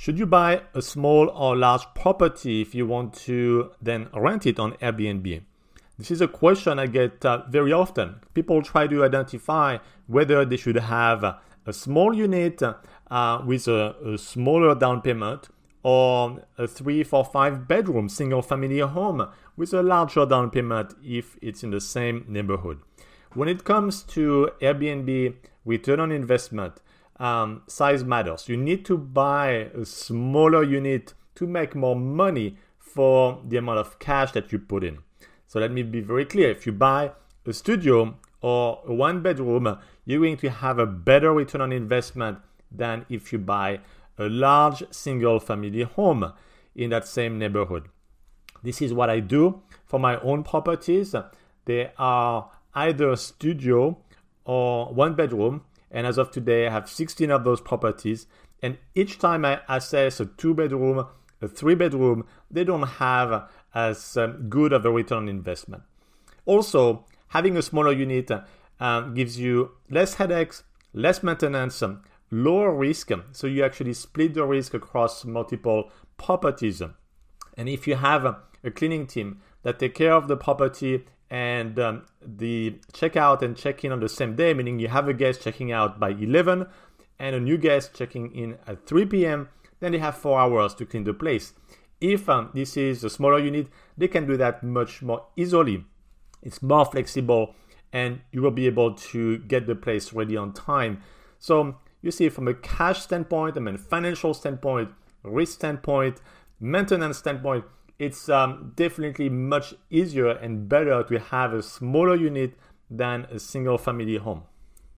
Should you buy a small or large property if you want to then rent it on Airbnb? This is a question I get uh, very often. People try to identify whether they should have a small unit uh, with a, a, smaller down payment or a three, four, five bedroom single family home with a larger down payment if it's in the same neighborhood. When it comes to Airbnb return on investment, um, size matters. You need to buy a smaller unit to make more money for the amount of cash that you put in. So let me be very clear. If you buy a studio or a one bedroom, you're going to have a better return on investment than if you buy a large single family home in that same neighborhood. This is what I do for my own properties. They are either studio or one bedroom and as of today, I have 16 of those properties. And each time I assess a two bedroom, a three bedroom, they don't have as um, good of a return on investment. Also, having a smaller unit uh, gives you less headaches, less maintenance, um, lower risk. So you actually split the risk across multiple properties. And if you have a cleaning team that take care of the property and um, the checkout and check in on the same day, meaning you have a guest checking out by 11 and a new guest checking in at 3 p.m., then they have four hours to clean the place. If um, this is a smaller unit, they can do that much more easily. It's more flexible and you will be able to get the place ready on time. So you see from a cash standpoint, I mean financial standpoint, risk standpoint, maintenance standpoint, it's um, definitely much easier and better to have a smaller unit than a single family home.